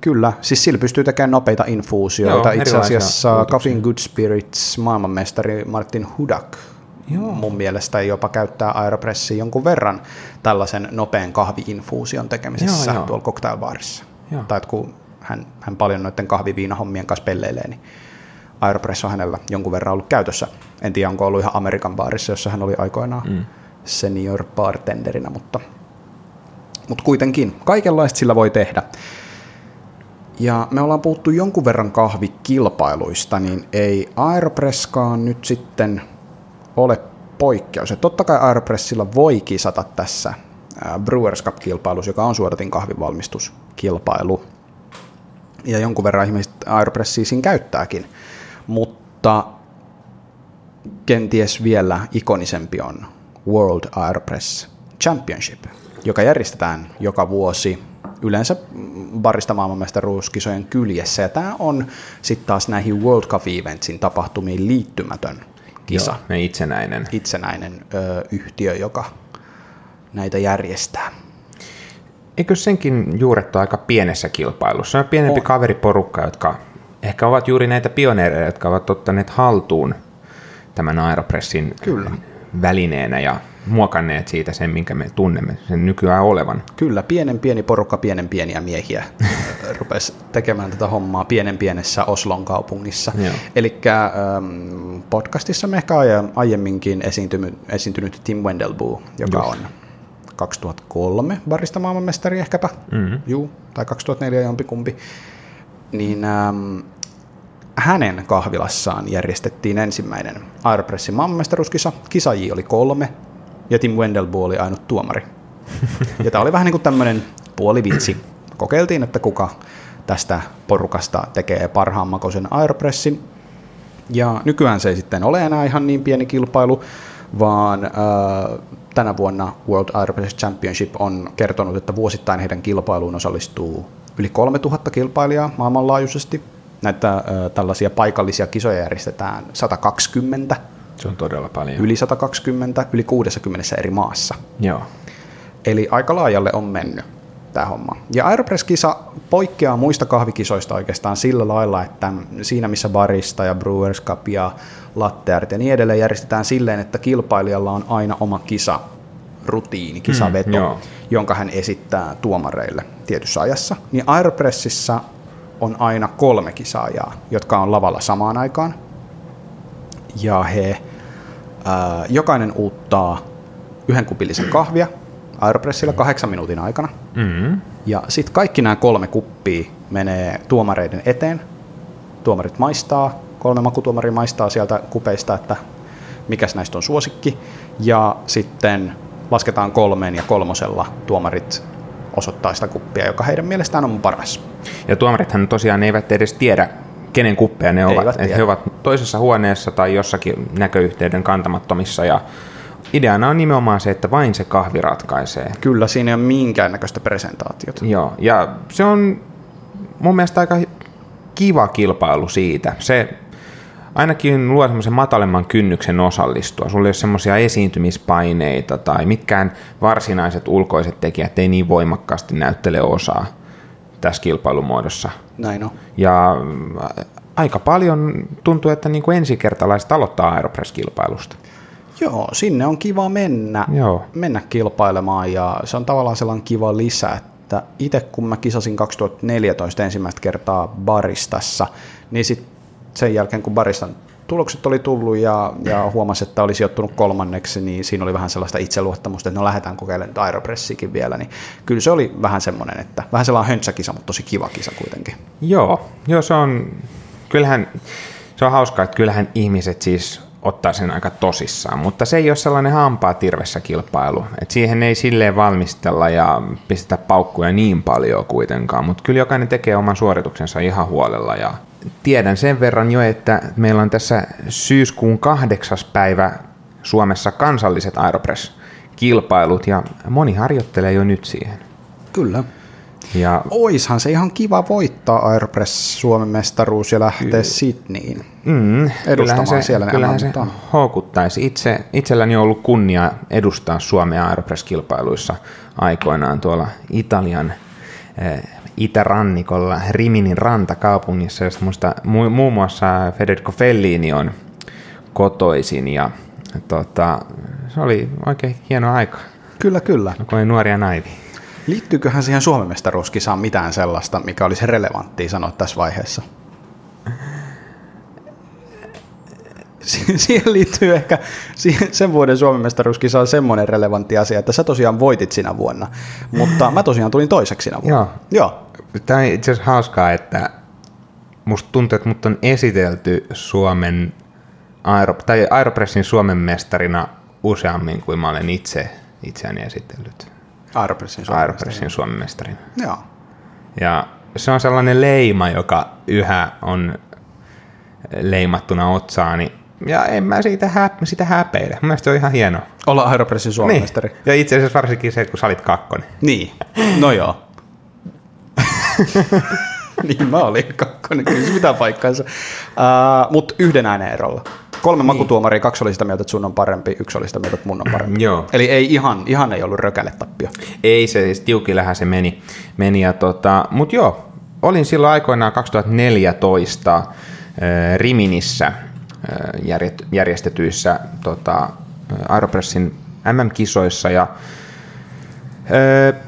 Kyllä, siis sillä pystyy tekemään nopeita infuusioita. Joo, Itse asiassa and Good Spirits maailmanmestari Martin Hudak Joo. mun mielestä jopa käyttää Aeropressia jonkun verran tällaisen nopean kahviinfuusion tekemisessä Joo, joo. tuolla cocktailbaarissa. Joo. Tai kun hän, hän paljon noiden kahviviinahommien kanssa pelleilee, niin Aeropress on hänellä jonkun verran ollut käytössä. En tiedä, onko ollut ihan Amerikan baarissa, jossa hän oli aikoinaan mm. senior bartenderina, mutta, mutta kuitenkin kaikenlaista sillä voi tehdä. Ja me ollaan puhuttu jonkun verran kahvikilpailuista, niin ei Aeropresskaan nyt sitten ole poikkeus. Et totta kai Aeropressilla voi kisata tässä Brewers Cup-kilpailussa, joka on suodatin kahvinvalmistuskilpailu. Ja jonkun verran ihmiset Aeropressia siinä käyttääkin. Mutta kenties vielä ikonisempi on World Aeropress Championship, joka järjestetään joka vuosi yleensä barista maailmanmestaruuskisojen kyljessä. Ja tämä on sitten taas näihin World Cup Eventsin tapahtumiin liittymätön kisa. Joo, itsenäinen. Itsenäinen ö, yhtiö, joka näitä järjestää. Eikö senkin juurettu aika pienessä kilpailussa? On pienempi on. kaveriporukka, jotka ehkä ovat juuri näitä pioneereja, jotka ovat ottaneet haltuun tämän Aeropressin Kyllä. välineenä ja muokanneet siitä sen, minkä me tunnemme sen nykyään olevan. Kyllä, pienen pieni porukka, pienen pieniä miehiä (laughs) rupesi tekemään tätä hommaa pienen pienessä Oslon kaupungissa. Eli ähm, podcastissa me ehkä aiemminkin esiintynyt, esiintynyt Tim Wendelbuu, joka Just. on 2003 barista maailmanmestari ehkäpä, mm-hmm. Juu, tai 2004 jompikumpi, niin ähm, hänen kahvilassaan järjestettiin ensimmäinen Aeropressin maailmanmestaruuskisa. Kisajia oli kolme, ja Tim Wendelbo oli ainut tuomari. ja tämä oli vähän niin kuin tämmöinen puolivitsi. Kokeiltiin, että kuka tästä porukasta tekee parhaan makoisen Aeropressin. Ja nykyään se ei sitten ole enää ihan niin pieni kilpailu, vaan äh, tänä vuonna World Aeropress Championship on kertonut, että vuosittain heidän kilpailuun osallistuu yli 3000 kilpailijaa maailmanlaajuisesti. Näitä äh, tällaisia paikallisia kisoja järjestetään 120 se on todella paljon. Yli 120, yli 60 eri maassa. Joo. Eli aika laajalle on mennyt tämä homma. Ja Aeropress-kisa poikkeaa muista kahvikisoista oikeastaan sillä lailla, että siinä missä barista ja Brewers Cup ja latteart ja niin edelleen järjestetään silleen, että kilpailijalla on aina oma kisa, rutiini, kisaveto, mm, jonka hän esittää tuomareille tietyssä ajassa. Niin Aeropressissa on aina kolme kisaajaa, jotka on lavalla samaan aikaan. Ja he jokainen uuttaa yhden kupillisen kahvia Aeropressilla kahdeksan minuutin aikana. Mm-hmm. Ja sitten kaikki nämä kolme kuppia menee tuomareiden eteen. Tuomarit maistaa, kolme makutuomari maistaa sieltä kupeista, että mikäs näistä on suosikki. Ja sitten lasketaan kolmeen ja kolmosella tuomarit osoittaa sitä kuppia, joka heidän mielestään on paras. Ja tuomarithan tosiaan eivät edes tiedä, kenen kuppeja ne ovat. Että he ovat toisessa huoneessa tai jossakin näköyhteyden kantamattomissa ja ideana on nimenomaan se, että vain se kahvi ratkaisee. Kyllä, siinä ei ole minkäännäköistä presentaatiota. Joo, ja se on mun mielestä aika kiva kilpailu siitä. Se ainakin luo semmoisen matalemman kynnyksen osallistua. Sulla ei ole semmoisia esiintymispaineita tai mitkään varsinaiset ulkoiset tekijät ei niin voimakkaasti näyttele osaa tässä kilpailumuodossa. Näin on. Ja äh, aika paljon tuntuu, että niin kuin ensikertalaiset aloittaa Aeropress-kilpailusta. Joo, sinne on kiva mennä, Joo. mennä kilpailemaan ja se on tavallaan sellainen kiva lisä, että itse kun mä kisasin 2014 ensimmäistä kertaa baristassa, niin sit sen jälkeen kun baristan tulokset oli tullut ja, ja huomasi, että oli sijoittunut kolmanneksi, niin siinä oli vähän sellaista itseluottamusta, että no lähdetään kokeilemaan aeropressiikin vielä, niin kyllä se oli vähän semmoinen, että vähän sellainen höntsäkisa, mutta tosi kiva kisa kuitenkin. Joo, joo se on, kyllähän se on hauskaa, että kyllähän ihmiset siis ottaa sen aika tosissaan, mutta se ei ole sellainen hampaa tirvessä kilpailu, että siihen ei silleen valmistella ja pistetä paukkuja niin paljon kuitenkaan, mutta kyllä jokainen tekee oman suorituksensa ihan huolella ja tiedän sen verran jo, että meillä on tässä syyskuun kahdeksas päivä Suomessa kansalliset Aeropress-kilpailut ja moni harjoittelee jo nyt siihen. Kyllä. Ja, Oishan se ihan kiva voittaa Aeropress Suomen mestaruus ja lähteä Sydneyin mm, edustamaan se, siellä. Kyllähän se houkuttaisi. Itse, itselläni on ollut kunnia edustaa Suomea Aeropress-kilpailuissa aikoinaan tuolla Italian eh, itärannikolla Riminin rantakaupungissa, josta musta mu- muun muassa Federico Fellini on kotoisin ja tota, se oli oikein hieno aika. Kyllä, kyllä. Kun oli nuoria naivi. Liittyyköhän siihen Suomen mestaruuskisaan mitään sellaista, mikä olisi relevanttia sanoa tässä vaiheessa? (laughs) siihen liittyy ehkä, sen vuoden Suomen mestaruuskisa on semmoinen relevantti asia, että sä tosiaan voitit sinä vuonna, mutta mä tosiaan tulin toiseksi sinä vuonna. Joo. Joo. Tämä on itse asiassa hauskaa, että musta tuntuu, että mut on esitelty Suomen, Aero, tai Aeropressin Suomen mestarina useammin kuin mä olen itse itseäni esitellyt. Aeropressin Suomen Aeropressin Suomen mestarin. Joo. Ja se on sellainen leima, joka yhä on leimattuna otsaani. Ja en mä siitä, hä- sitä häpeile. Mielestä se on ihan hienoa. Olla Aeropressin Suomen Niin. Ja itse asiassa varsinkin se, kun sä olit kakkonen. Niin, no joo. (laughs) niin mä olin kakkonen, kyllä se pitää paikkaansa. Uh, Mutta yhden äänen erolla. Kolme niin. makutuomaria, kaksi oli sitä mieltä, että sun on parempi, yksi oli sitä mieltä, että mun on parempi. Joo. Eli ei ihan, ihan ei ollut rökäle tappio. Ei se, siis tiukillähän se meni. meni ja tota, Mutta joo, olin silloin aikoinaan 2014 äh, Riminissä järjestetyissä tota, äh, Aeropressin MM-kisoissa ja äh,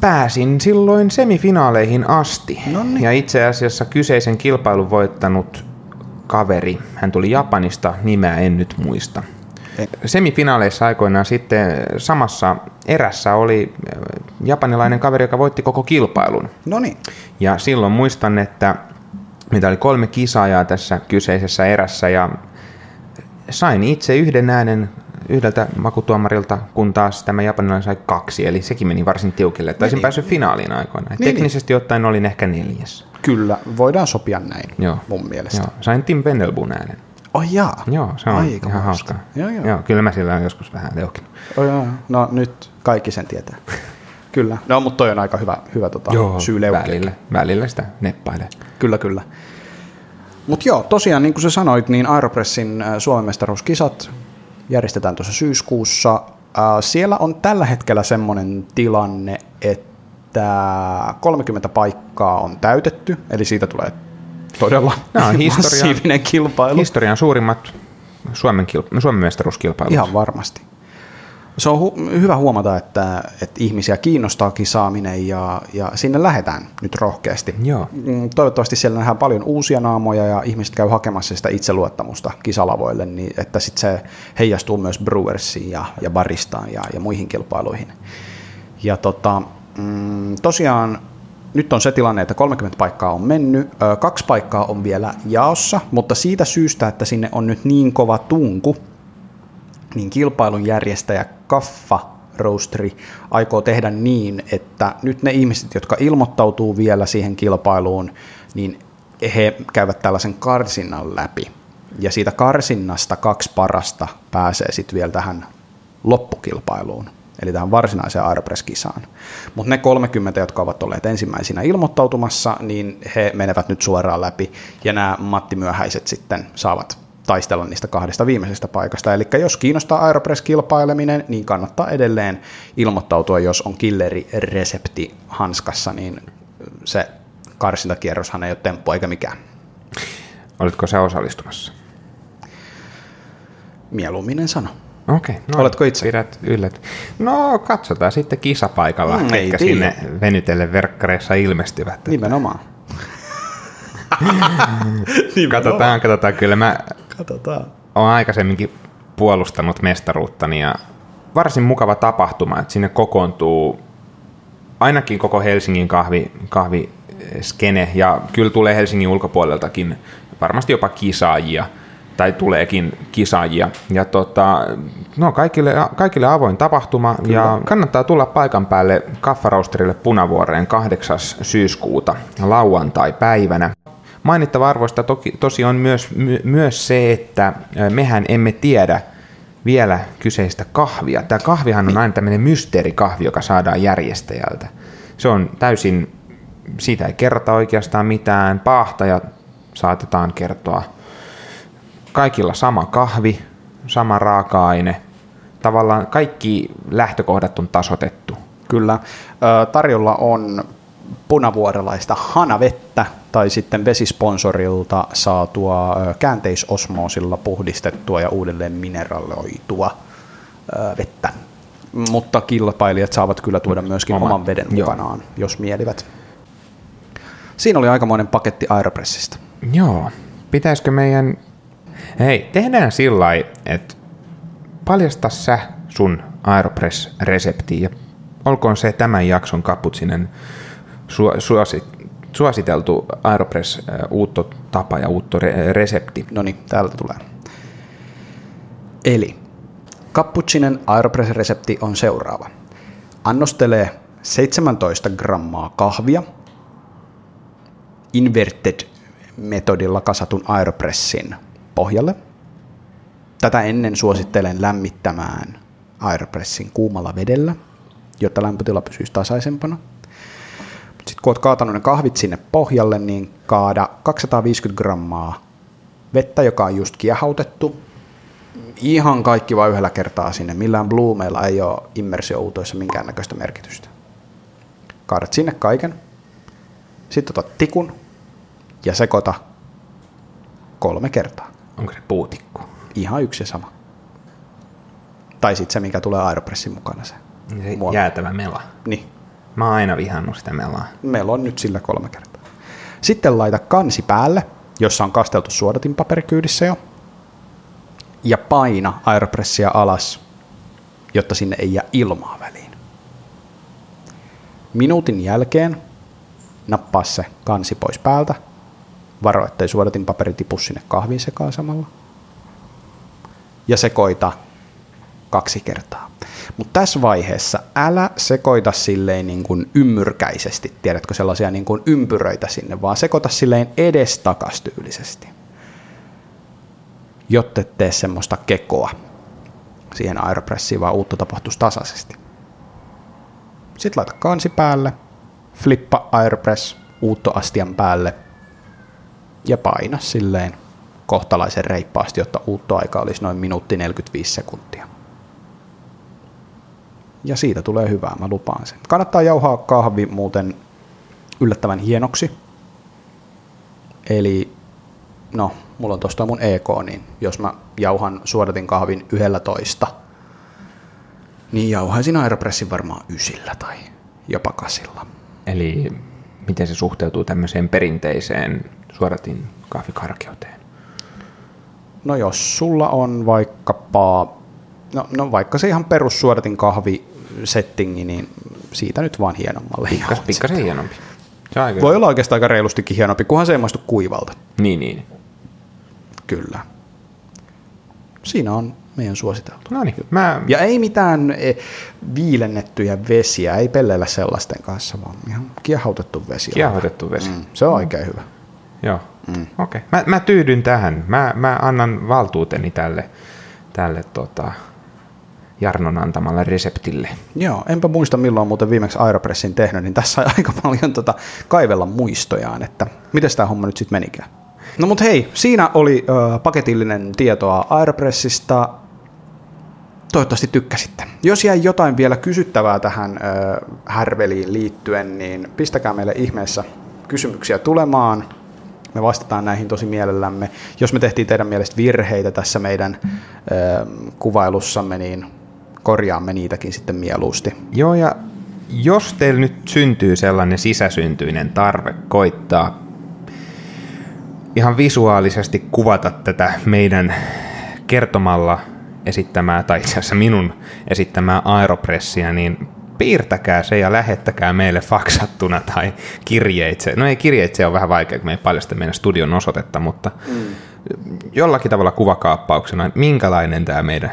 pääsin silloin semifinaaleihin asti. Noniin. Ja itse asiassa kyseisen kilpailun voittanut kaveri, hän tuli Japanista, nimeä en nyt muista. Ei. Semifinaaleissa aikoinaan sitten samassa erässä oli äh, japanilainen kaveri, joka voitti koko kilpailun. No niin, Ja silloin muistan, että mitä oli kolme kisaajaa tässä kyseisessä erässä ja sain itse yhden äänen yhdeltä makutuomarilta, kun taas tämä japanilainen sai kaksi, eli sekin meni varsin tiukille. Taisin Meni. päässyt finaaliin aikoinaan. Niin, Teknisesti ottaen olin ehkä neljäs. kyllä, voidaan sopia näin Joo. mun mielestä. Joo, sain Tim Vendelbun äänen. Oh jaa. Joo, se on Aika ihan hauskaa. Joo, joo. joo. kyllä mä sillä on joskus vähän leukinut. Oh, joo. No nyt kaikki sen tietää. (laughs) kyllä. No, mutta toi on aika hyvä, hyvä tota, syy leukia. välillä, välillä sitä neppailee. Kyllä, kyllä. Mutta joo, tosiaan niin kuin sä sanoit, niin Aeropressin äh, Suomen mestaruuskisat järjestetään tuossa syyskuussa. Äh, Siellä on tällä hetkellä semmoinen tilanne, että 30 paikkaa on täytetty, eli siitä tulee todella on historian- massiivinen kilpailu. Historian suurimmat Suomen, kilp- Suomen mestaruuskilpailut. Ihan varmasti. Se on hu- hyvä huomata, että, että ihmisiä kiinnostaa kisaaminen ja, ja sinne lähdetään nyt rohkeasti. Joo. Mm, Toivottavasti siellä nähdään paljon uusia naamoja ja ihmiset käy hakemassa sitä itseluottamusta kisalavoille, niin että sit se heijastuu myös Brewersiin ja, ja Baristaan ja, ja muihin kilpailuihin. Ja tota, mm, tosiaan nyt on se tilanne, että 30 paikkaa on mennyt, kaksi paikkaa on vielä jaossa, mutta siitä syystä, että sinne on nyt niin kova tunku, niin kilpailun järjestäjä Kaffa Roastery aikoo tehdä niin, että nyt ne ihmiset, jotka ilmoittautuu vielä siihen kilpailuun, niin he käyvät tällaisen karsinnan läpi. Ja siitä karsinnasta kaksi parasta pääsee sitten vielä tähän loppukilpailuun, eli tähän varsinaiseen Aeropress-kisaan. Mutta ne 30, jotka ovat olleet ensimmäisinä ilmoittautumassa, niin he menevät nyt suoraan läpi, ja nämä Matti Myöhäiset sitten saavat taistella niistä kahdesta viimeisestä paikasta. Eli jos kiinnostaa Aeropress-kilpaileminen, niin kannattaa edelleen ilmoittautua, jos on killeri-resepti hanskassa, niin se karsintakierroshan ei ole temppu eikä mikään. Olitko sä osallistumassa? Mieluummin sano. Okei. No, Oletko itse? Pidät yllät. No, katsotaan sitten kisapaikalla, Mm, ketkä sinne venytelle verkkareissa ilmestyvät. Nimenomaan. (laughs) Katsotaan, katsotaan. Kyllä mä Katsotaan. oon aikaisemminkin puolustanut mestaruuttani ja varsin mukava tapahtuma, että sinne kokoontuu ainakin koko Helsingin kahvi, kahviskene ja kyllä tulee Helsingin ulkopuoleltakin varmasti jopa kisaajia tai tuleekin kisaajia. Ja tota, no kaikille, kaikille avoin tapahtuma kyllä. ja kannattaa tulla paikan päälle Kaffarausterille Punavuoreen 8. syyskuuta lauantai-päivänä. Mainittava arvoista toki, tosi on myös, my, myös se, että mehän emme tiedä vielä kyseistä kahvia. Tämä kahvihan on aina tämmöinen mysteerikahvi, joka saadaan järjestäjältä. Se on täysin, siitä ei kerrota oikeastaan mitään. Paahtaja saatetaan kertoa. Kaikilla sama kahvi, sama raaka-aine. Tavallaan kaikki lähtökohdat on tasotettu. Kyllä. Tarjolla on punavuorelaista hanavettä tai sitten vesisponsorilta saatua käänteisosmoosilla puhdistettua ja uudelleen mineraloitua vettä. Mutta kilpailijat saavat kyllä tuoda myöskin Oman, oman veden joo. mukanaan, jos mielivät. Siinä oli aikamoinen paketti Aeropressista. Joo. Pitäisikö meidän... Hei, tehdään sillä että paljasta sä sun Aeropress-resepti ja olkoon se tämän jakson kaputsinen su- suosi- suositeltu Aeropress äh, uutto tapa ja uutto re- resepti. No niin, täältä tulee. Eli cappuccinen Aeropress-resepti on seuraava. annostelee 17 grammaa kahvia inverted-metodilla kasatun aeropressin pohjalle. Tätä ennen suosittelen lämmittämään aeropressin kuumalla vedellä, jotta lämpötila pysyisi tasaisempana. Sitten kun olet kaatanut ne kahvit sinne pohjalle, niin kaada 250 grammaa vettä, joka on just kiehautettu. Ihan kaikki vain yhdellä kertaa sinne. Millään bloomeilla ei ole immersiouutoissa minkäännäköistä merkitystä. Kaadat sinne kaiken. Sitten otat tikun ja sekoita kolme kertaa. Onko se puutikku? Ihan yksi ja sama. Tai sitten se, mikä tulee Aeropressin mukana se. Niin Se jäätävä mela. Niin, Mä oon aina vihannut sitä melaa. meillä on nyt sillä kolme kertaa. Sitten laita kansi päälle, jossa on kasteltu suodatinpaperi kyydissä jo. Ja paina aeropressia alas, jotta sinne ei jää ilmaa väliin. Minuutin jälkeen nappaa se kansi pois päältä. Varo, ettei suodatinpaperi tipu sinne kahvin sekaan samalla. Ja sekoita kaksi kertaa. Mutta tässä vaiheessa älä sekoita silleen niin kuin ymmyrkäisesti, tiedätkö sellaisia niin kuin ympyröitä sinne, vaan sekoita silleen edestakas tyylisesti, jotta et tee semmoista kekoa siihen aeropressiin, vaan uutta tapahtuisi tasaisesti. Sitten laita kansi päälle, flippa aeropress uuttoastian päälle ja paina silleen kohtalaisen reippaasti, jotta uuttoaika olisi noin minuutti 45 sekuntia ja siitä tulee hyvää, mä lupaan sen. Kannattaa jauhaa kahvi muuten yllättävän hienoksi. Eli, no, mulla on tuosta mun EK, niin jos mä jauhan suodatin kahvin 11, niin jauhaisin Aeropressin varmaan ysillä tai jopa kasilla. Eli miten se suhteutuu tämmöiseen perinteiseen suodatin kahvikarkeuteen? No jos sulla on vaikkapa, no, no vaikka se ihan perussuodatin kahvi settingi, niin siitä nyt vaan hienommalle. Pikkas, pikkasen hienompi. Se aika Voi olla oikeastaan aika reilustikin hienompi, kunhan se ei maistu kuivalta. Niin, niin. Kyllä. Siinä on meidän suositeltu. No niin, mä, Ja ei mitään eh, viilennettyjä vesiä, ei pelleillä sellaisten kanssa, vaan ihan kiehautettu vesi. on Kiehotettu vesi. Mm, se on oikein hyvä. Joo, mm. okei. Okay. Mä, mä tyydyn tähän. Mä, mä annan valtuuteni tälle, tälle tota, Jarnon antamalle reseptille. Joo, enpä muista milloin muuten viimeksi Aeropressin tehnyt, niin tässä on (laughs) aika paljon tota kaivella muistojaan, että miten tämä homma nyt sitten menikään. No mut hei, siinä oli ö, paketillinen tietoa Aeropressista. Toivottavasti tykkäsitte. Jos jäi jotain vielä kysyttävää tähän ö, härveliin liittyen, niin pistäkää meille ihmeessä kysymyksiä tulemaan. Me vastataan näihin tosi mielellämme. Jos me tehtiin teidän mielestä virheitä tässä meidän ö, kuvailussamme, niin korjaamme niitäkin sitten mieluusti. Joo, ja jos teillä nyt syntyy sellainen sisäsyntyinen tarve koittaa ihan visuaalisesti kuvata tätä meidän kertomalla esittämää, tai itse asiassa minun esittämää aeropressia, niin piirtäkää se ja lähettäkää meille faksattuna tai kirjeitse. No ei kirjeitse on vähän vaikea, kun me ei paljasta meidän studion osoitetta, mutta mm. jollakin tavalla kuvakaappauksena, minkälainen tämä meidän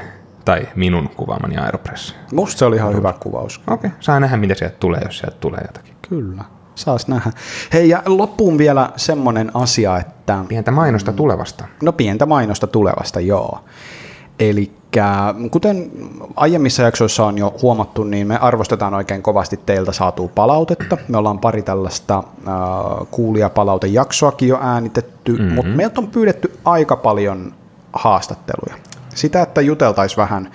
tai minun kuvaamani aeropressi. Musta se oli ihan hyvä kuvaus. Okei, okay. saa nähdä mitä sieltä tulee, jos sieltä tulee jotakin. Kyllä, saas nähdä. Hei, ja loppuun vielä semmonen asia, että... Pientä mainosta tulevasta. No pientä mainosta tulevasta, joo. Eli kuten aiemmissa jaksoissa on jo huomattu, niin me arvostetaan oikein kovasti teiltä saatua palautetta. Me ollaan pari tällaista äh, kuulijapalautejaksoakin jo äänitetty, mm-hmm. mutta meiltä on pyydetty aika paljon haastatteluja. Sitä, että juteltaisiin vähän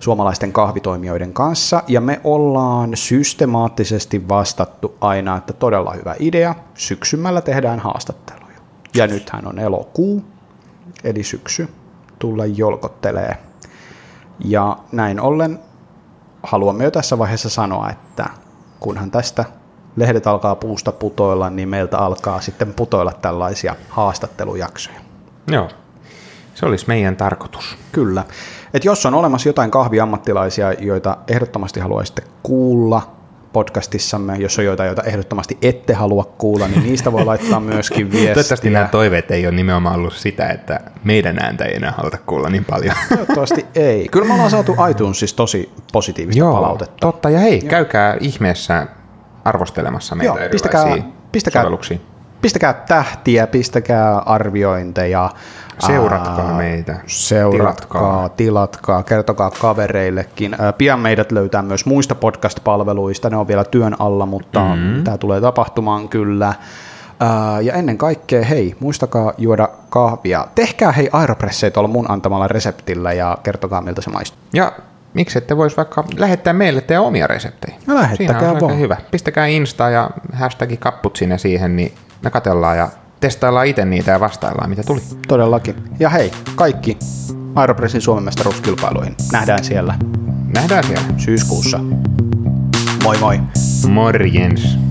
suomalaisten kahvitoimijoiden kanssa, ja me ollaan systemaattisesti vastattu aina, että todella hyvä idea, syksymällä tehdään haastatteluja. Ja nythän on elokuu, eli syksy tulla jolkottelee. Ja näin ollen haluamme jo tässä vaiheessa sanoa, että kunhan tästä lehdet alkaa puusta putoilla, niin meiltä alkaa sitten putoilla tällaisia haastattelujaksoja. Joo, se olisi meidän tarkoitus. Kyllä. Et jos on olemassa jotain kahviammattilaisia, joita ehdottomasti haluaisitte kuulla podcastissamme, jos on joita, joita ehdottomasti ette halua kuulla, niin niistä voi laittaa myöskin viestiä. (laughs) Toivottavasti nämä toiveet ei ole nimenomaan ollut sitä, että meidän ääntä ei enää haluta kuulla niin paljon. (laughs) Toivottavasti ei. Kyllä me ollaan saatu iTunesissa tosi positiivista Joo, palautetta. totta. Ja hei, käykää ihmeessä arvostelemassa meitä Joo, pistäkää, erilaisiin pistäkää, sovelluksiin. pistäkää tähtiä, pistäkää arviointeja. Seuratkaa meitä. Seuratkaa, tilatkaa. tilatkaa, kertokaa kavereillekin. Pian meidät löytää myös muista podcast-palveluista, ne on vielä työn alla, mutta mm-hmm. tämä tulee tapahtumaan kyllä. Ja ennen kaikkea, hei, muistakaa juoda kahvia. Tehkää hei aeropresseja tuolla mun antamalla reseptillä ja kertokaa miltä se maistuu. Ja miksi ette voisi vaikka lähettää meille teidän omia reseptejä? No lähettäkää Siinä on vaan. aika hyvä. Pistäkää Insta ja hashtagi kapput sinne siihen, niin me katellaan ja testaillaan itse niitä ja vastaillaan, mitä tuli. Todellakin. Ja hei, kaikki Aeropressin Suomen mestaruuskilpailuihin. Nähdään siellä Nähdään siellä. syyskuussa. Moi moi! Morjens.